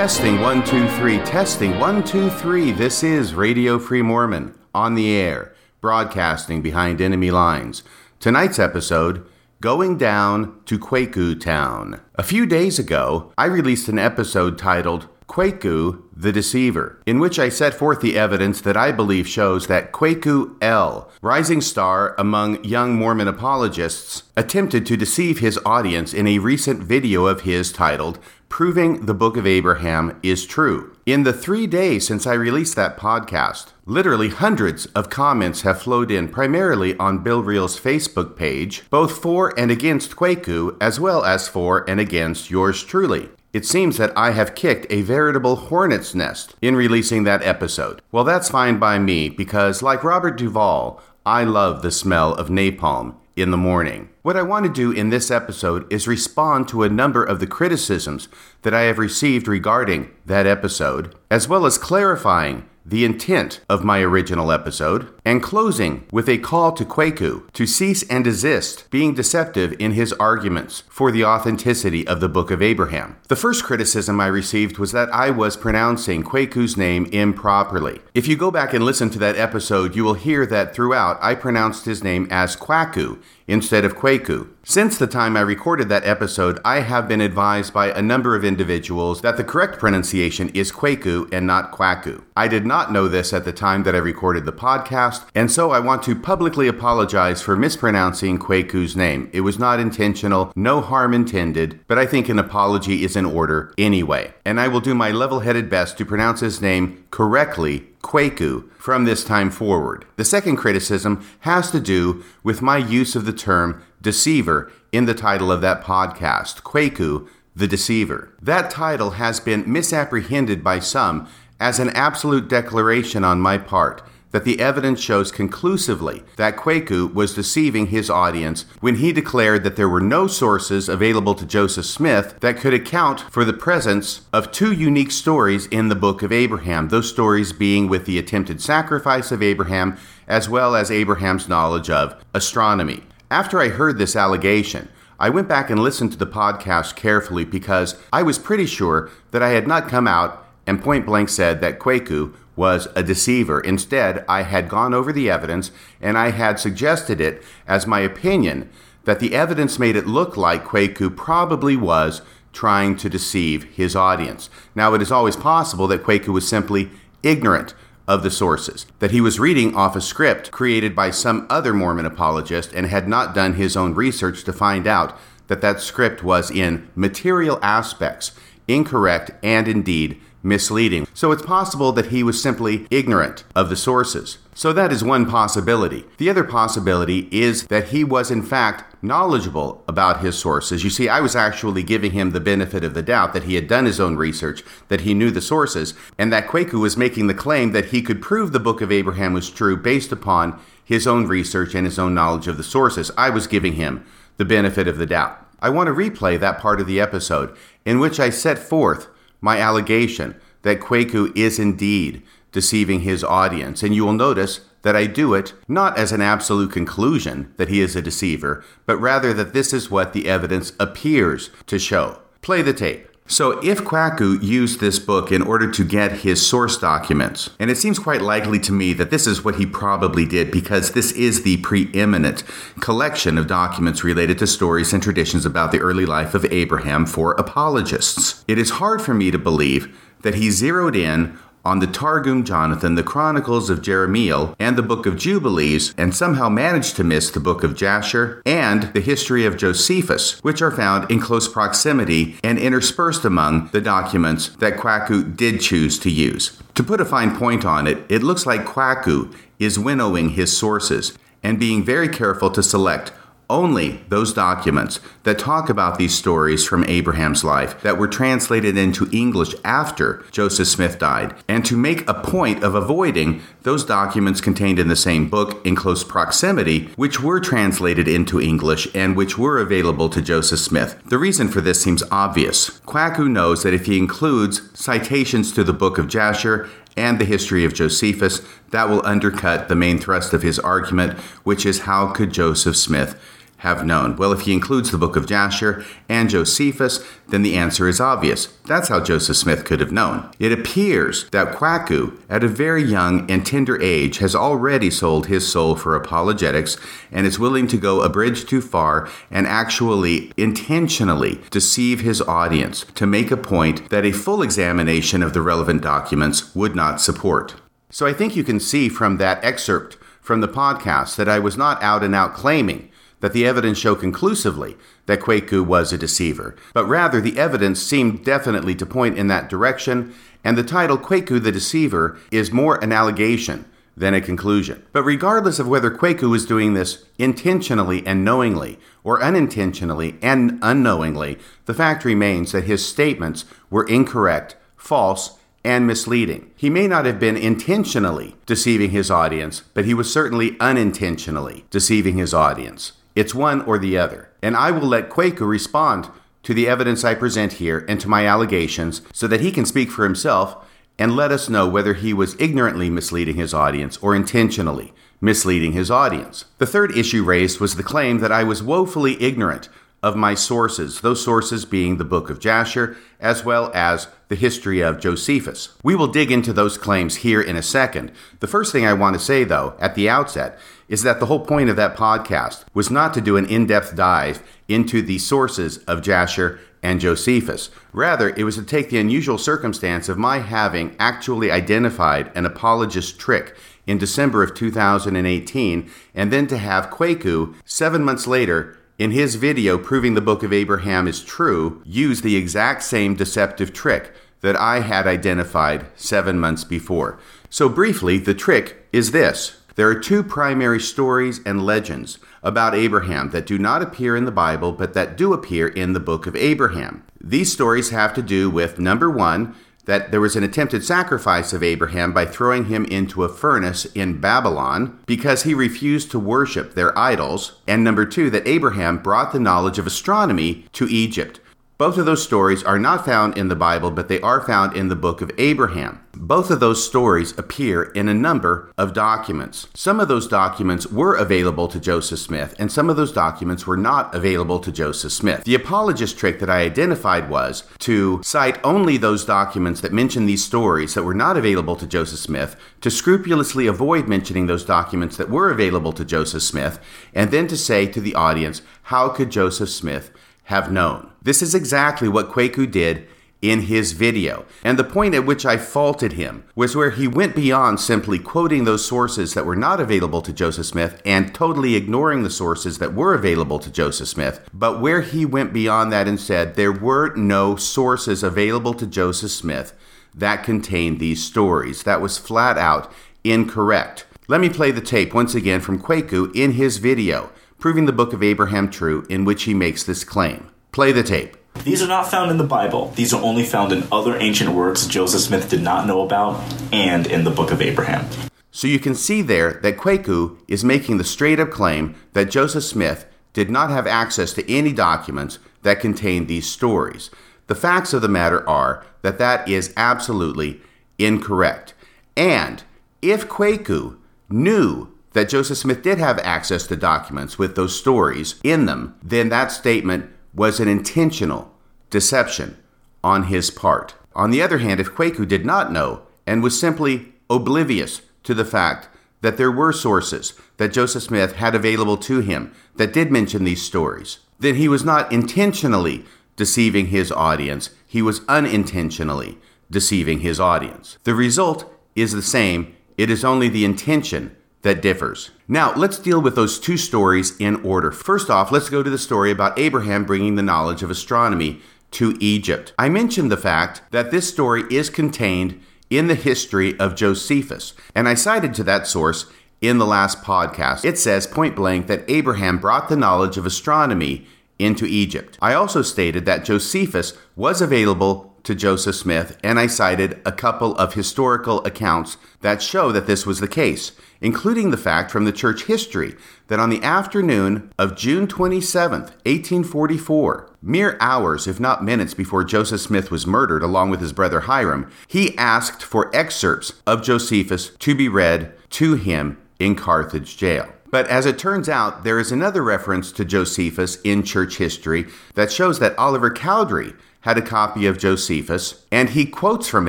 Testing one, two, three. Testing one, two, three. This is Radio Free Mormon on the air, broadcasting behind enemy lines. Tonight's episode Going Down to Kwaku Town. A few days ago, I released an episode titled Kwaku the Deceiver, in which I set forth the evidence that I believe shows that Kwaku El, rising star among young Mormon apologists, attempted to deceive his audience in a recent video of his titled Proving the Book of Abraham is True. In the three days since I released that podcast, literally hundreds of comments have flowed in primarily on Bill Reel's Facebook page, both for and against Kwaku, as well as for and against yours truly. It seems that I have kicked a veritable hornet's nest in releasing that episode. Well, that's fine by me because, like Robert Duvall, I love the smell of napalm in the morning. What I want to do in this episode is respond to a number of the criticisms that I have received regarding that episode, as well as clarifying the intent of my original episode, and closing with a call to Kwaku to cease and desist being deceptive in his arguments for the authenticity of the Book of Abraham. The first criticism I received was that I was pronouncing Kwaku's name improperly. If you go back and listen to that episode, you will hear that throughout I pronounced his name as Kwaku instead of Kwaku. Since the time I recorded that episode, I have been advised by a number of individuals that the correct pronunciation is Kwaku and not Kwaku. I did not know this at the time that I recorded the podcast, and so I want to publicly apologize for mispronouncing Kwaku's name. It was not intentional, no harm intended, but I think an apology is in order anyway. And I will do my level headed best to pronounce his name correctly Kwaku from this time forward. The second criticism has to do with my use of the term deceiver in the title of that podcast, Kwaku the Deceiver. That title has been misapprehended by some as an absolute declaration on my part that the evidence shows conclusively that Kwaku was deceiving his audience when he declared that there were no sources available to Joseph Smith that could account for the presence of two unique stories in the book of Abraham, those stories being with the attempted sacrifice of Abraham as well as Abraham's knowledge of astronomy. After I heard this allegation, I went back and listened to the podcast carefully because I was pretty sure that I had not come out and point blank said that Kwaku was a deceiver. Instead, I had gone over the evidence and I had suggested it as my opinion that the evidence made it look like Kwaku probably was trying to deceive his audience. Now, it is always possible that Kwaku was simply ignorant of the sources, that he was reading off a script created by some other Mormon apologist and had not done his own research to find out that that script was in material aspects incorrect and indeed misleading. So it's possible that he was simply ignorant of the sources. So that is one possibility. The other possibility is that he was, in fact, knowledgeable about his sources. You see, I was actually giving him the benefit of the doubt that he had done his own research, that he knew the sources, and that Kwaku was making the claim that he could prove the book of Abraham was true based upon his own research and his own knowledge of the sources. I was giving him the benefit of the doubt. I want to replay that part of the episode in which I set forth my allegation that Kwaku is indeed deceiving his audience. And you will notice that I do it not as an absolute conclusion that he is a deceiver, but rather that this is what the evidence appears to show. Play the tape. So, if Kwaku used this book in order to get his source documents, and it seems quite likely to me that this is what he probably did because this is the preeminent collection of documents related to stories and traditions about the early life of Abraham for apologists. It is hard for me to believe that he zeroed in on the Targum Jonathan, the Chronicles of Jerahmeel, and the Book of Jubilees, and somehow managed to miss the Book of Jasher and the history of Josephus, which are found in close proximity and interspersed among the documents that Kwaku did choose to use. To put a fine point on it, it looks like Kwaku is winnowing his sources and being very careful to select only those documents that talk about these stories from Abraham's life that were translated into English after Joseph Smith died, and to make a point of avoiding those documents contained in the same book in close proximity, which were translated into English and which were available to Joseph Smith. The reason for this seems obvious. Kwaku knows that if he includes citations to the book of Jasher and the history of Josephus, that will undercut the main thrust of his argument, which is how could Joseph Smith have known? Well, if he includes the book of Jasher and Josephus, then the answer is obvious. That's how Joseph Smith could have known. It appears that Kwaku, at a very young and tender age, has already sold his soul for apologetics and is willing to go a bridge too far and actually intentionally deceive his audience to make a point that a full examination of the relevant documents would not support. So I think you can see from that excerpt from the podcast that I was not out and out claiming that the evidence show conclusively that Kwaku was a deceiver, but rather the evidence seemed definitely to point in that direction, and the title Kwaku the Deceiver is more an allegation than a conclusion. But regardless of whether Kwaku was doing this intentionally and knowingly, or unintentionally and unknowingly, the fact remains that his statements were incorrect, false, and misleading. He may not have been intentionally deceiving his audience, but he was certainly unintentionally deceiving his audience. It's one or the other. And I will let Kwaku respond to the evidence I present here and to my allegations so that he can speak for himself and let us know whether he was ignorantly misleading his audience or intentionally misleading his audience. The third issue raised was the claim that I was woefully ignorant of my sources, those sources being the book of Jasher as well as the history of Josephus. We will dig into those claims here in a second. The first thing I want to say, though, at the outset, is that the whole point of that podcast was not to do an in depth dive into the sources of Jasher and Josephus. Rather, it was to take the unusual circumstance of my having actually identified an apologist trick in December of 2018, and then to have Kwaku, seven months later, in his video proving the book of Abraham is true, used the exact same deceptive trick that I had identified seven months before. So, briefly, the trick is this there are two primary stories and legends about Abraham that do not appear in the Bible, but that do appear in the book of Abraham. These stories have to do with number one, that there was an attempted sacrifice of Abraham by throwing him into a furnace in Babylon because he refused to worship their idols, and number two, that Abraham brought the knowledge of astronomy to Egypt. Both of those stories are not found in the Bible, but they are found in the book of Abraham. Both of those stories appear in a number of documents. Some of those documents were available to Joseph Smith, and some of those documents were not available to Joseph Smith. The apologist trick that I identified was to cite only those documents that mention these stories that were not available to Joseph Smith, to scrupulously avoid mentioning those documents that were available to Joseph Smith, and then to say to the audience, how could Joseph Smith have known. This is exactly what Kwaku did in his video. And the point at which I faulted him was where he went beyond simply quoting those sources that were not available to Joseph Smith and totally ignoring the sources that were available to Joseph Smith, but where he went beyond that and said there were no sources available to Joseph Smith that contained these stories. That was flat out incorrect. Let me play the tape once again from Kwaku in his video proving the book of Abraham true, in which he makes this claim. Play the tape. These are not found in the Bible. These are only found in other ancient works Joseph Smith did not know about and in the book of Abraham. So you can see there that Kwaku is making the straight up claim that Joseph Smith did not have access to any documents that contain these stories. The facts of the matter are that that is absolutely incorrect. And if Kwaku knew that Joseph Smith did have access to documents with those stories in them, then that statement was an intentional deception on his part. On the other hand, if Kwaku did not know and was simply oblivious to the fact that there were sources that Joseph Smith had available to him that did mention these stories, then he was not intentionally deceiving his audience, he was unintentionally deceiving his audience. The result is the same, it is only the intention that differs. Now, let's deal with those two stories in order. First off, let's go to the story about Abraham bringing the knowledge of astronomy to Egypt. I mentioned the fact that this story is contained in the history of Josephus, and I cited to that source in the last podcast. It says point blank that Abraham brought the knowledge of astronomy into Egypt. I also stated that Josephus was available to Joseph Smith, and I cited a couple of historical accounts that show that this was the case, including the fact from the church history that on the afternoon of June 27, 1844, mere hours, if not minutes, before Joseph Smith was murdered along with his brother Hyrum, he asked for excerpts of Josephus to be read to him in Carthage jail. But as it turns out, there is another reference to Josephus in church history that shows that Oliver Cowdery had a copy of Josephus, and he quotes from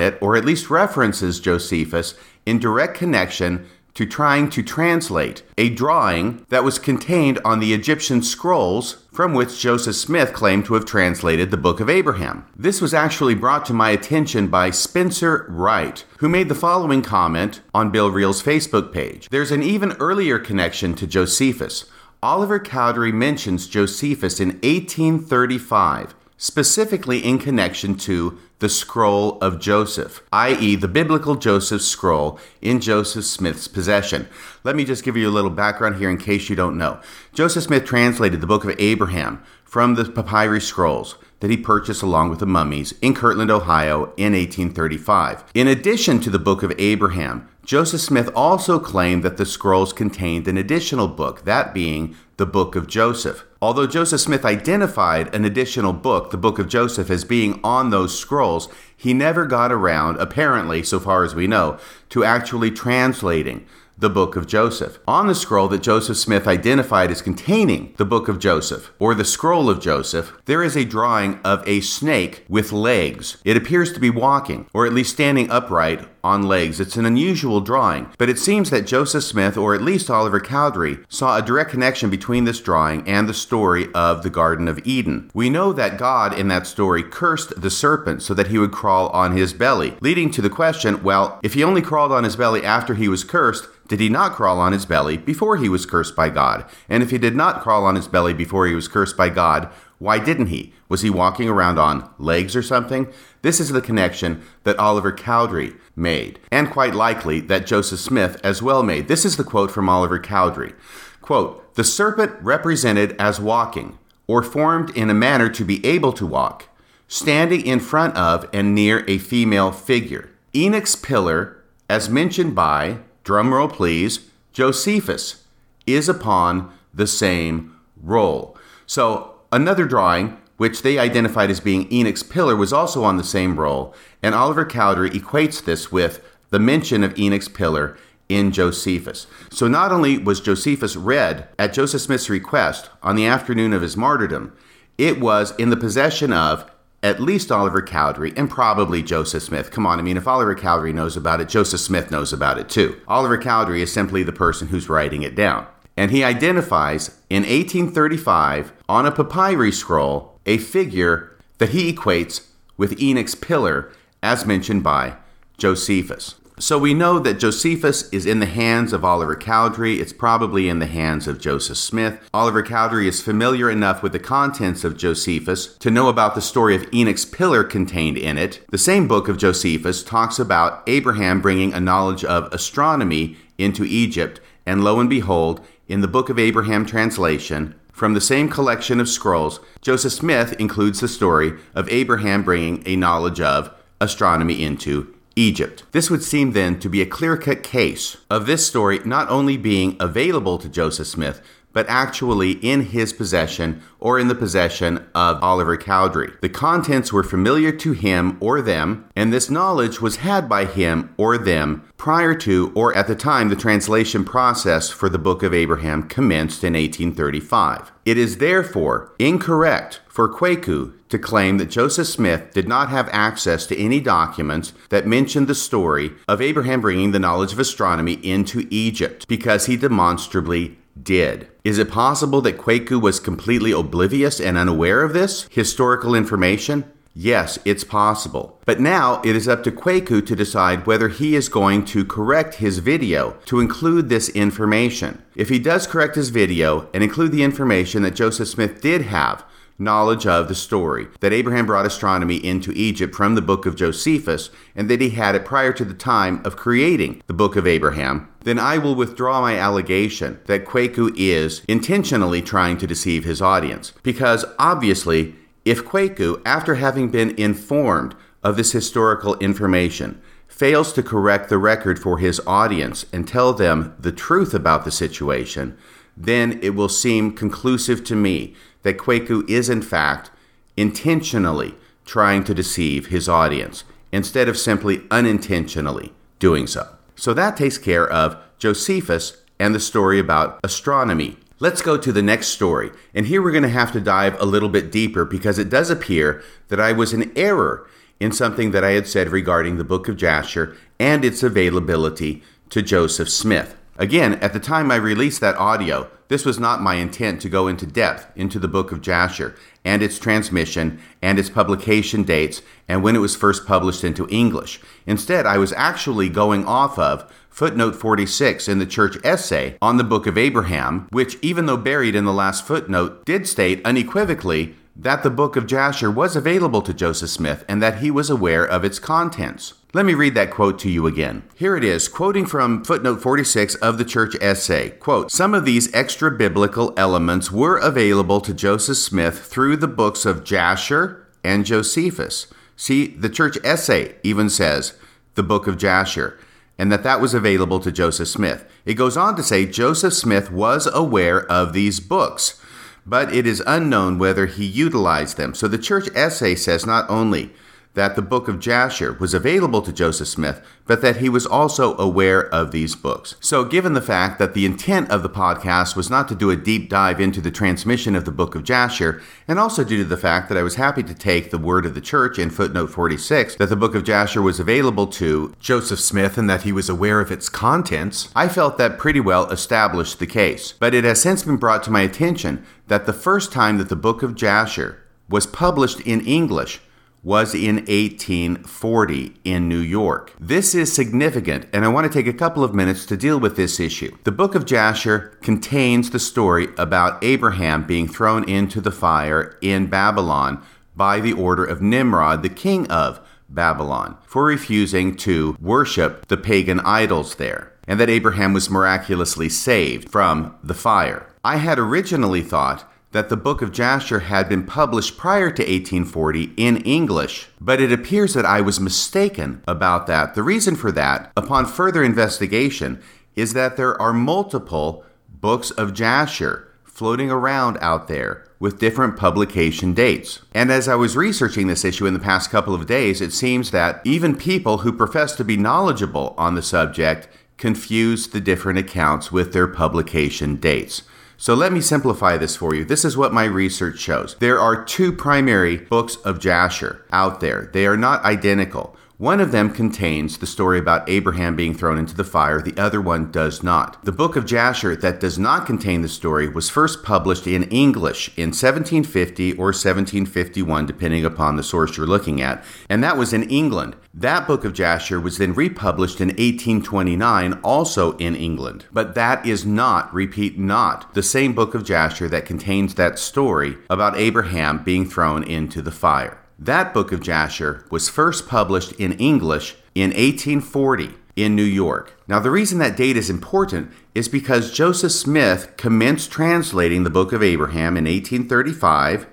it, or at least references Josephus, in direct connection to trying to translate a drawing that was contained on the Egyptian scrolls from which Joseph Smith claimed to have translated the Book of Abraham. This was actually brought to my attention by Spencer Wright, who made the following comment on Bill Reel's Facebook page. There's an even earlier connection to Josephus. Oliver Cowdery mentions Josephus in 1835 specifically in connection to the scroll of Joseph, i.e., the biblical Joseph scroll in Joseph Smith's possession. Let me just give you a little background here in case you don't know. Joseph Smith translated the book of Abraham from the papyri scrolls that he purchased along with the mummies in Kirtland, Ohio in 1835. In addition to the book of Abraham, Joseph Smith also claimed that the scrolls contained an additional book, that being the book of Joseph. Although Joseph Smith identified an additional book, the book of Joseph, as being on those scrolls, he never got around, apparently, so far as we know, to actually translating the book of Joseph. On the scroll that Joseph Smith identified as containing the book of Joseph, or the scroll of Joseph, there is a drawing of a snake with legs. It appears to be walking, or at least standing upright on legs. It's an unusual drawing, but it seems that Joseph Smith, or at least Oliver Cowdery, saw a direct connection between this drawing and the story of the Garden of Eden. We know that God in that story cursed the serpent so that he would crawl on his belly, leading to the question well, if he only crawled on his belly after he was cursed, did he not crawl on his belly before he was cursed by God? And if he did not crawl on his belly before he was cursed by God, why didn't he? Was he walking around on legs or something? This is the connection that Oliver Cowdery made, and quite likely that Joseph Smith as well made. This is the quote from Oliver Cowdery. Quote, the serpent represented as walking, or formed in a manner to be able to walk, standing in front of and near a female figure. Enoch's pillar, as mentioned by drumroll please, Josephus is upon the same roll. So another drawing, which they identified as being Enoch's pillar, was also on the same roll, and Oliver Cowdery equates this with the mention of Enoch's pillar in Josephus. So not only was Josephus read at Joseph Smith's request on the afternoon of his martyrdom, it was in the possession of at least Oliver Cowdery and probably Joseph Smith. Come on, I mean, if Oliver Cowdery knows about it, Joseph Smith knows about it too. Oliver Cowdery is simply the person who's writing it down. And he identifies in 1835 on a papyri scroll a figure that he equates with Enoch's pillar, as mentioned by Josephus. So we know that Josephus is in the hands of Oliver Cowdery. It's probably in the hands of Joseph Smith. Oliver Cowdery is familiar enough with the contents of Josephus to know about the story of Enoch's pillar contained in it. The same book of Josephus talks about Abraham bringing a knowledge of astronomy into Egypt, and lo and behold, in the Book of Abraham translation, from the same collection of scrolls, Joseph Smith includes the story of Abraham bringing a knowledge of astronomy into Egypt. This would seem then to be a clear cut case of this story not only being available to Joseph Smith, but actually in his possession or in the possession of Oliver Cowdery. The contents were familiar to him or them, and this knowledge was had by him or them prior to or at the time the translation process for the Book of Abraham commenced in 1835. It is therefore incorrect for Kwaku to claim that Joseph Smith did not have access to any documents that mentioned the story of Abraham bringing the knowledge of astronomy into Egypt because he demonstrably did. Is it possible that Kwaku was completely oblivious and unaware of this historical information? Yes, it's possible. But now it is up to Kwaku to decide whether he is going to correct his video to include this information. If he does correct his video and include the information that Joseph Smith did have, knowledge of the story that Abraham brought astronomy into Egypt from the book of Josephus and that he had it prior to the time of creating the book of Abraham, then I will withdraw my allegation that Kwaku is intentionally trying to deceive his audience. Because obviously, if Kwaku, after having been informed of this historical information, fails to correct the record for his audience and tell them the truth about the situation, then it will seem conclusive to me that Kwaku is, in fact, intentionally trying to deceive his audience instead of simply unintentionally doing so. So that takes care of Josephus and the story about astronomy. Let's go to the next story. And here we're going to have to dive a little bit deeper because it does appear that I was in error in something that I had said regarding the book of Jasher and its availability to Joseph Smith. Again, at the time I released that audio, this was not my intent to go into depth into the book of Jasher and its transmission and its publication dates and when it was first published into English. Instead, I was actually going off of footnote 46 in the church essay on the book of Abraham, which, even though buried in the last footnote, did state unequivocally that the book of Jasher was available to Joseph Smith and that he was aware of its contents. Let me read that quote to you again. Here it is, quoting from footnote 46 of the church essay. Quote, Some of these extra biblical elements were available to Joseph Smith through the books of Jasher and Josephus. See, the church essay even says the book of Jasher and that that was available to Joseph Smith. It goes on to say Joseph Smith was aware of these books, but it is unknown whether he utilized them. So the church essay says not only that the book of Jasher was available to Joseph Smith, but that he was also aware of these books. So, given the fact that the intent of the podcast was not to do a deep dive into the transmission of the book of Jasher, and also due to the fact that I was happy to take the word of the church in footnote 46 that the book of Jasher was available to Joseph Smith and that he was aware of its contents, I felt that pretty well established the case. But it has since been brought to my attention that the first time that the book of Jasher was published in English was in 1840 in New York. This is significant, and I want to take a couple of minutes to deal with this issue. The book of Jasher contains the story about Abraham being thrown into the fire in Babylon by the order of Nimrod, the king of Babylon, for refusing to worship the pagan idols there, and that Abraham was miraculously saved from the fire. I had originally thought that the book of Jasher had been published prior to 1840 in English, but it appears that I was mistaken about that. The reason for that, upon further investigation, is that there are multiple books of Jasher floating around out there with different publication dates. And as I was researching this issue in the past couple of days, it seems that even people who profess to be knowledgeable on the subject confuse the different accounts with their publication dates. So let me simplify this for you. This is what my research shows. There are two primary books of Jasher out there. They are not identical. One of them contains the story about Abraham being thrown into the fire, the other one does not. The book of Jasher that does not contain the story was first published in English in 1750 or 1751, depending upon the source you're looking at, and that was in England. That book of Jasher was then republished in 1829, also in England. But that is not, repeat, not the same book of Jasher that contains that story about Abraham being thrown into the fire. That book of Jasher was first published in English in 1840 in New York. Now, the reason that date is important is because Joseph Smith commenced translating the book of Abraham in 1835,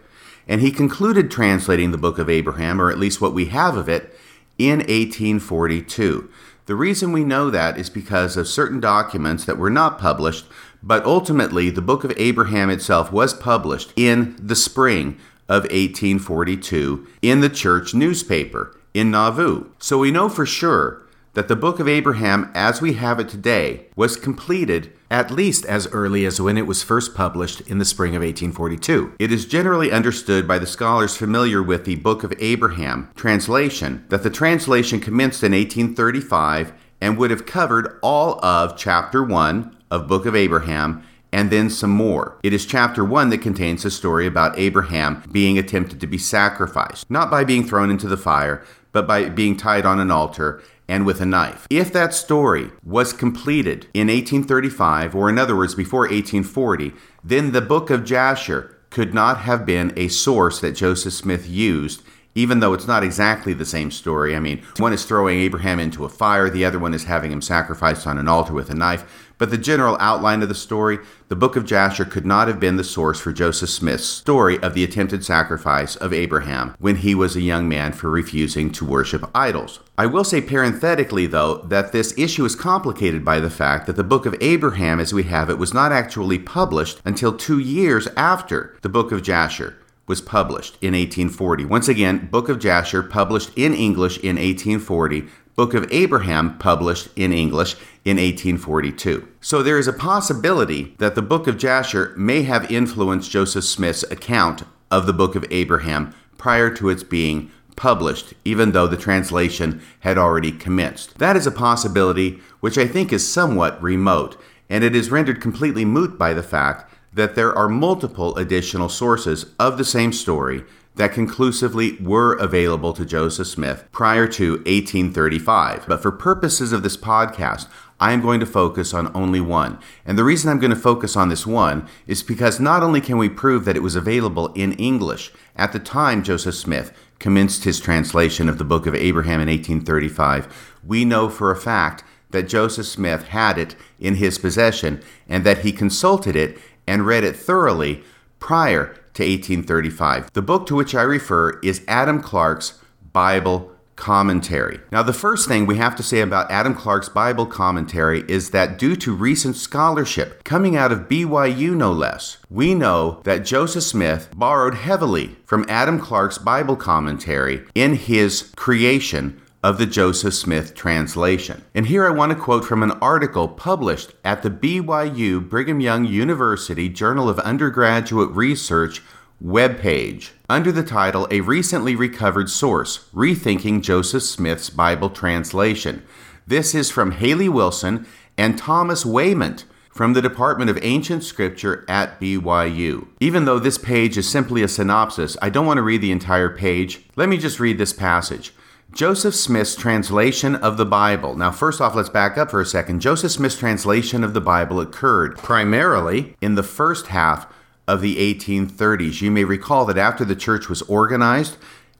and he concluded translating the book of Abraham, or at least what we have of it, in 1842. The reason we know that is because of certain documents that were not published, but ultimately the book of Abraham itself was published in the spring of 1842 in the church newspaper in Nauvoo. So we know for sure that the book of Abraham, as we have it today, was completed at least as early as when it was first published in the spring of 1842. It is generally understood by the scholars familiar with the Book of Abraham translation that the translation commenced in 1835 and would have covered all of chapter 1 of Book of Abraham and then some more. It is chapter 1 that contains a story about Abraham being attempted to be sacrificed, not by being thrown into the fire, but by being tied on an altar and with a knife. If that story was completed in 1835, or in other words, before 1840, then the book of Jasher could not have been a source that Joseph Smith used even though it's not exactly the same story. I mean, one is throwing Abraham into a fire, the other one is having him sacrificed on an altar with a knife. But the general outline of the story, the book of Jasher could not have been the source for Joseph Smith's story of the attempted sacrifice of Abraham when he was a young man for refusing to worship idols. I will say parenthetically, though, that this issue is complicated by the fact that the book of Abraham, as we have it, was not actually published until two years after the book of Jasher was published in 1840. Once again, Book of Jasher published in English in 1840, Book of Abraham, published in English in 1842. So there is a possibility that the Book of Jasher may have influenced Joseph Smith's account of the Book of Abraham prior to its being published, even though the translation had already commenced. That is a possibility which I think is somewhat remote, and it is rendered completely moot by the fact that there are multiple additional sources of the same story that conclusively were available to Joseph Smith prior to 1835. But for purposes of this podcast, I am going to focus on only one. And the reason I'm going to focus on this one is because not only can we prove that it was available in English at the time Joseph Smith commenced his translation of the Book of Abraham in 1835, we know for a fact that Joseph Smith had it in his possession and that he consulted it and read it thoroughly prior to 1835. The book to which I refer is Adam Clarke's Bible Commentary. Now, the first thing we have to say about Adam Clarke's Bible Commentary is that due to recent scholarship coming out of BYU no less, we know that Joseph Smith borrowed heavily from Adam Clarke's Bible Commentary in his creation of the Joseph Smith translation. And here I want to quote from an article published at the BYU Brigham Young University Journal of Undergraduate Research webpage under the title A Recently Recovered Source Rethinking Joseph Smith's Bible Translation. This is from Haley Wilson and Thomas Wayment from the Department of Ancient Scripture at BYU. Even though this page is simply a synopsis, I don't want to read the entire page. Let me just read this passage. Joseph Smith's translation of the Bible. Now, first off, let's back up for a second. Joseph Smith's translation of the Bible occurred primarily in the first half of the 1830s. You may recall that after the church was organized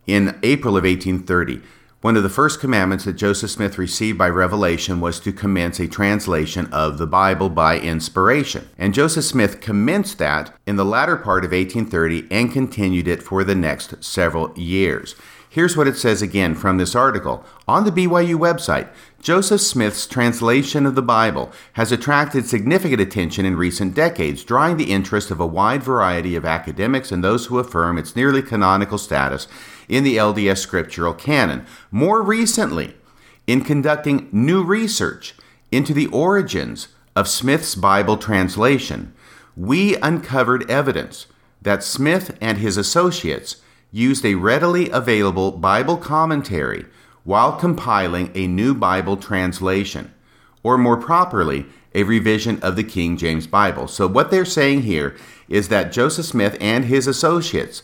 in April of 1830, one of the first commandments that Joseph Smith received by revelation was to commence a translation of the Bible by inspiration. And Joseph Smith commenced that in the latter part of 1830 and continued it for the next several years. Here's what it says again from this article. On the BYU website, Joseph Smith's translation of the Bible has attracted significant attention in recent decades, drawing the interest of a wide variety of academics and those who affirm its nearly canonical status in the LDS scriptural canon. More recently, in conducting new research into the origins of Smith's Bible translation, we uncovered evidence that Smith and his associates used a readily available Bible commentary while compiling a new Bible translation, or more properly, a revision of the King James Bible. So, what they're saying here is that Joseph Smith and his associates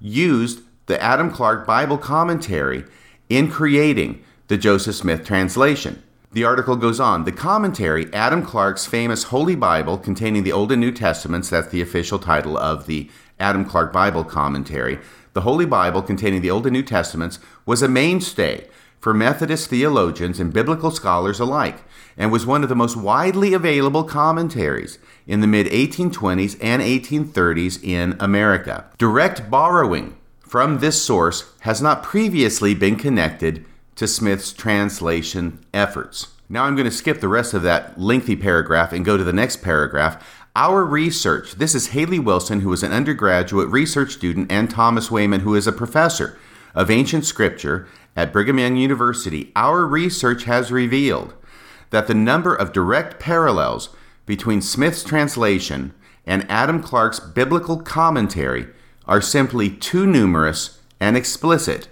used the Adam Clarke Bible commentary in creating the Joseph Smith translation. The article goes on. The commentary, Adam Clarke's famous Holy Bible containing the Old and New Testaments, that's the official title of the Adam Clarke Bible commentary, the Holy Bible, containing the Old and New Testaments, was a mainstay for Methodist theologians and biblical scholars alike, and was one of the most widely available commentaries in the mid 1820s and 1830s in America. Direct borrowing from this source has not previously been connected to Smith's translation efforts. Now I'm going to skip the rest of that lengthy paragraph and go to the next paragraph our research, this is Haley Wilson, who is an undergraduate research student, and Thomas Wayment, who is a professor of ancient scripture at Brigham Young University. Our research has revealed that the number of direct parallels between Smith's translation and Adam Clarke's biblical commentary are simply too numerous and explicit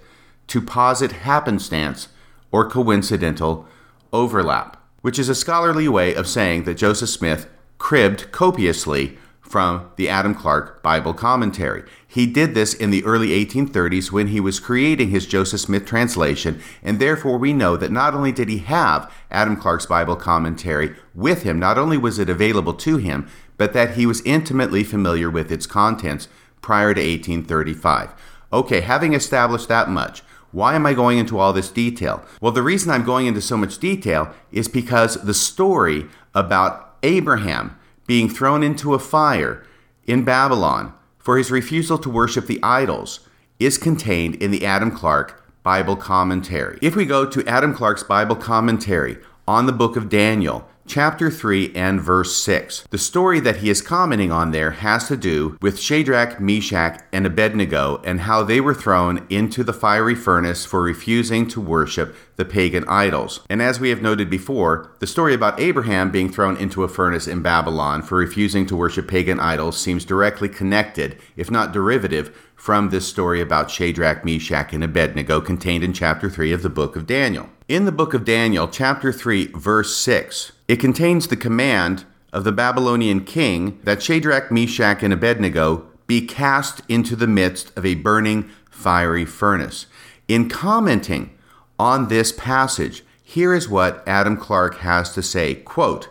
to posit happenstance or coincidental overlap, which is a scholarly way of saying that Joseph Smith cribbed copiously from the Adam Clarke Bible commentary. He did this in the early 1830s when he was creating his Joseph Smith translation, and therefore we know that not only did he have Adam Clarke's Bible commentary with him, not only was it available to him, but that he was intimately familiar with its contents prior to 1835. Okay, having established that much, why am I going into all this detail? Well, the reason I'm going into so much detail is because the story about Abraham being thrown into a fire in Babylon for his refusal to worship the idols is contained in the Adam Clarke Bible commentary. If we go to Adam Clarke's Bible commentary on the book of Daniel, chapter 3 and verse 6. The story that he is commenting on there has to do with Shadrach, Meshach, and Abednego and how they were thrown into the fiery furnace for refusing to worship the pagan idols. And as we have noted before, the story about Abraham being thrown into a furnace in Babylon for refusing to worship pagan idols seems directly connected, if not derivative, from this story about Shadrach, Meshach, and Abednego contained in chapter 3 of the book of Daniel. In the book of Daniel, chapter 3, verse 6, it contains the command of the Babylonian king that Shadrach, Meshach, and Abednego be cast into the midst of a burning fiery furnace. In commenting on this passage, here is what Adam Clarke has to say quote,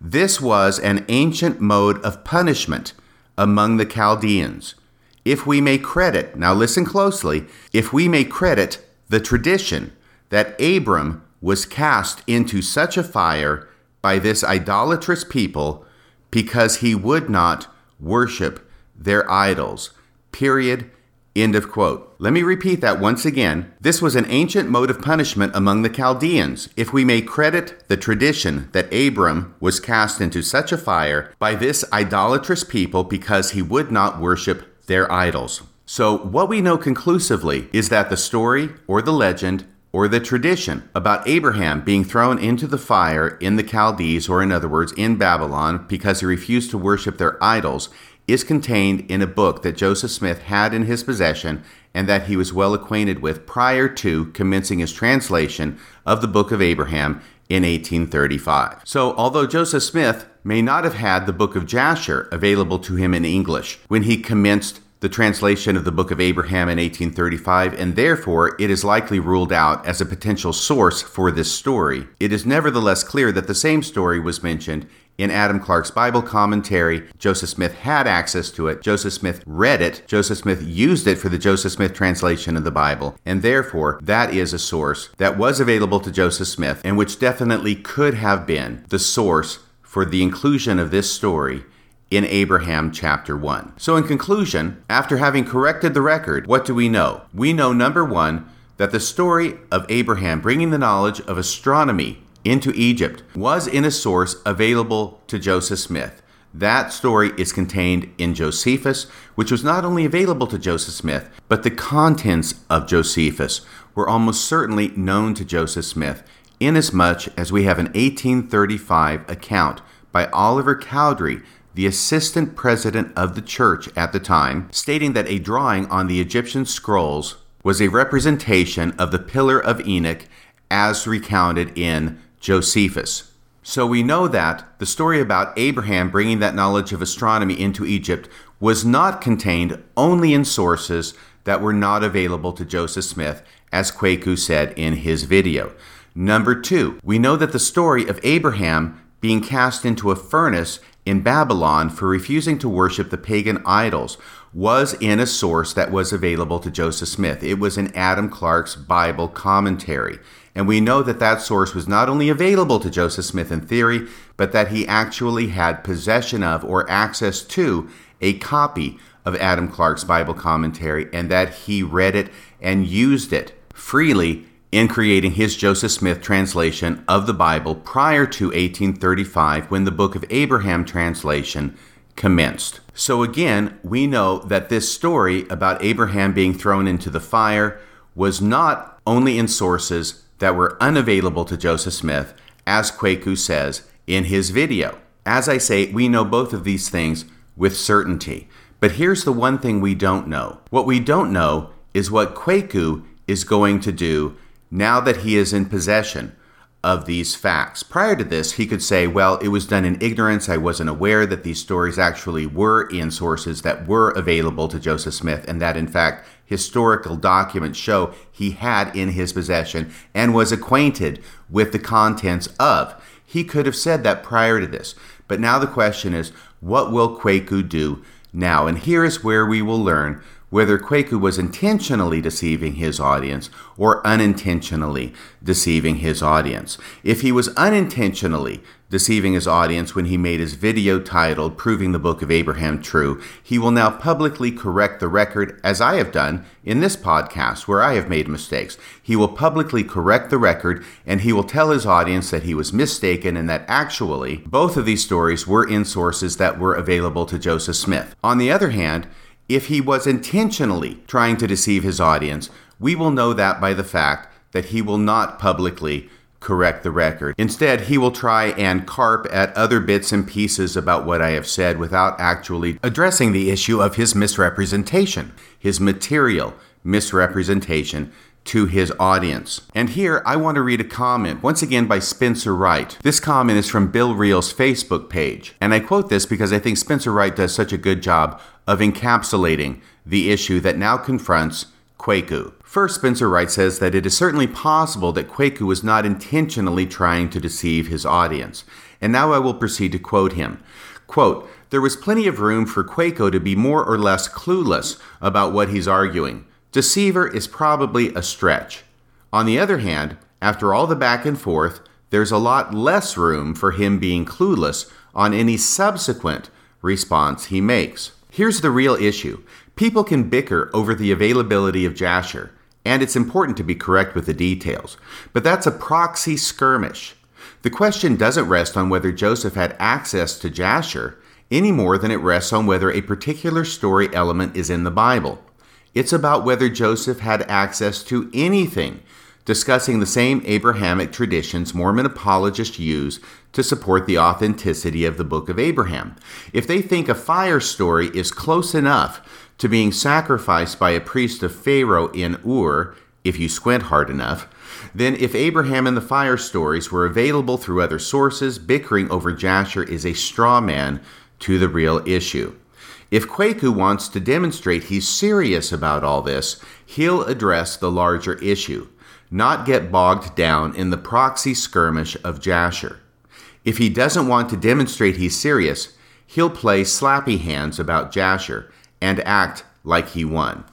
This was an ancient mode of punishment among the Chaldeans if we may credit, now listen closely, if we may credit the tradition that Abram was cast into such a fire by this idolatrous people because he would not worship their idols. Period. End of quote. Let me repeat that once again. This was an ancient mode of punishment among the Chaldeans, if we may credit the tradition that Abram was cast into such a fire by this idolatrous people because he would not worship their idols. So, what we know conclusively is that the story or the legend or the tradition about Abraham being thrown into the fire in the Chaldees, or in other words, in Babylon, because he refused to worship their idols, is contained in a book that Joseph Smith had in his possession and that he was well acquainted with prior to commencing his translation of the Book of Abraham in 1835. So, although Joseph Smith may not have had the Book of Jasher available to him in English when he commenced the translation of the Book of Abraham in 1835, and therefore it is likely ruled out as a potential source for this story. It is nevertheless clear that the same story was mentioned in Adam Clarke's Bible commentary. Joseph Smith had access to it. Joseph Smith read it. Joseph Smith used it for the Joseph Smith translation of the Bible. And therefore, that is a source that was available to Joseph Smith and which definitely could have been the source for the inclusion of this story in Abraham chapter 1. So, in conclusion, after having corrected the record, what do we know? We know number one, that the story of Abraham bringing the knowledge of astronomy into Egypt was in a source available to Joseph Smith. That story is contained in Josephus, which was not only available to Joseph Smith, but the contents of Josephus were almost certainly known to Joseph Smith, inasmuch as we have an 1835 account by Oliver Cowdery, the assistant president of the church at the time, stating that a drawing on the Egyptian scrolls was a representation of the Pillar of Enoch as recounted in Josephus. So we know that the story about Abraham bringing that knowledge of astronomy into Egypt was not contained only in sources that were not available to Joseph Smith, as Kwaku said in his video. Number two, we know that the story of Abraham being cast into a furnace in Babylon for refusing to worship the pagan idols was in a source that was available to Joseph Smith. It was in Adam Clarke's Bible commentary. And we know that that source was not only available to Joseph Smith in theory, but that he actually had possession of or access to a copy of Adam Clarke's Bible commentary and that he read it and used it freely in creating his Joseph Smith translation of the Bible prior to 1835 when the Book of Abraham translation commenced. So again, we know that this story about Abraham being thrown into the fire was not only in sources that were unavailable to Joseph Smith, as Kwaku says in his video. As I say, we know both of these things with certainty. But here's the one thing we don't know. What we don't know is what Kwaku is going to do now that he is in possession of these facts. Prior to this, he could say, well, it was done in ignorance. I wasn't aware that these stories actually were in sources that were available to Joseph Smith, and that in fact, historical documents show he had in his possession and was acquainted with the contents of. He could have said that prior to this. But now the question is, what will Kwaku do now? And here is where we will learn whether Kwaku was intentionally deceiving his audience or unintentionally deceiving his audience. If he was unintentionally deceiving his audience when he made his video titled Proving the Book of Abraham True, he will now publicly correct the record, as I have done in this podcast where I have made mistakes. He will publicly correct the record and he will tell his audience that he was mistaken and that actually both of these stories were in sources that were available to Joseph Smith. On the other hand, if he was intentionally trying to deceive his audience, we will know that by the fact that he will not publicly correct the record. Instead, he will try and carp at other bits and pieces about what I have said without actually addressing the issue of his misrepresentation, his material misrepresentation to his audience. And here I want to read a comment, once again by Spencer Wright. This comment is from Bill Reel's Facebook page. And I quote this because I think Spencer Wright does such a good job of encapsulating the issue that now confronts Kwaku. First, Spencer Wright says that it is certainly possible that Kwaku was not intentionally trying to deceive his audience. And now I will proceed to quote him. Quote, there was plenty of room for Kwaku to be more or less clueless about what he's arguing. Deceiver is probably a stretch. On the other hand, after all the back and forth, there's a lot less room for him being clueless on any subsequent response he makes. Here's the real issue People can bicker over the availability of Jasher, and it's important to be correct with the details, but that's a proxy skirmish. The question doesn't rest on whether Joseph had access to Jasher any more than it rests on whether a particular story element is in the Bible. It's about whether Joseph had access to anything, discussing the same Abrahamic traditions Mormon apologists use to support the authenticity of the book of Abraham. If they think a fire story is close enough to being sacrificed by a priest of Pharaoh in Ur, if you squint hard enough, then if Abraham and the fire stories were available through other sources, bickering over Jasher is a straw man to the real issue. If Kwaku wants to demonstrate he's serious about all this, he'll address the larger issue, not get bogged down in the proxy skirmish of Jasher. If he doesn't want to demonstrate he's serious, he'll play slappy hands about Jasher and act like he won.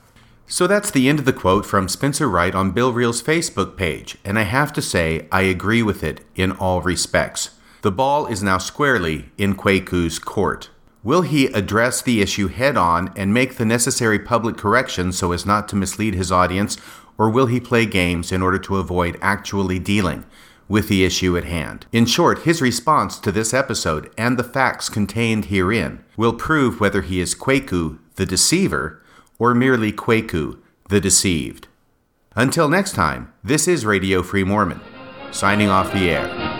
So that's the end of the quote from Spencer Wright on Bill Reel's Facebook page, and I have to say I agree with it in all respects. The ball is now squarely in Kwaku's court. Will he address the issue head on and make the necessary public corrections so as not to mislead his audience, or will he play games in order to avoid actually dealing with the issue at hand. In short, his response to this episode and the facts contained herein will prove whether he is Kwaku, the deceiver, or merely Kwaku, the deceived. Until next time, this is Radio Free Mormon, signing off the air.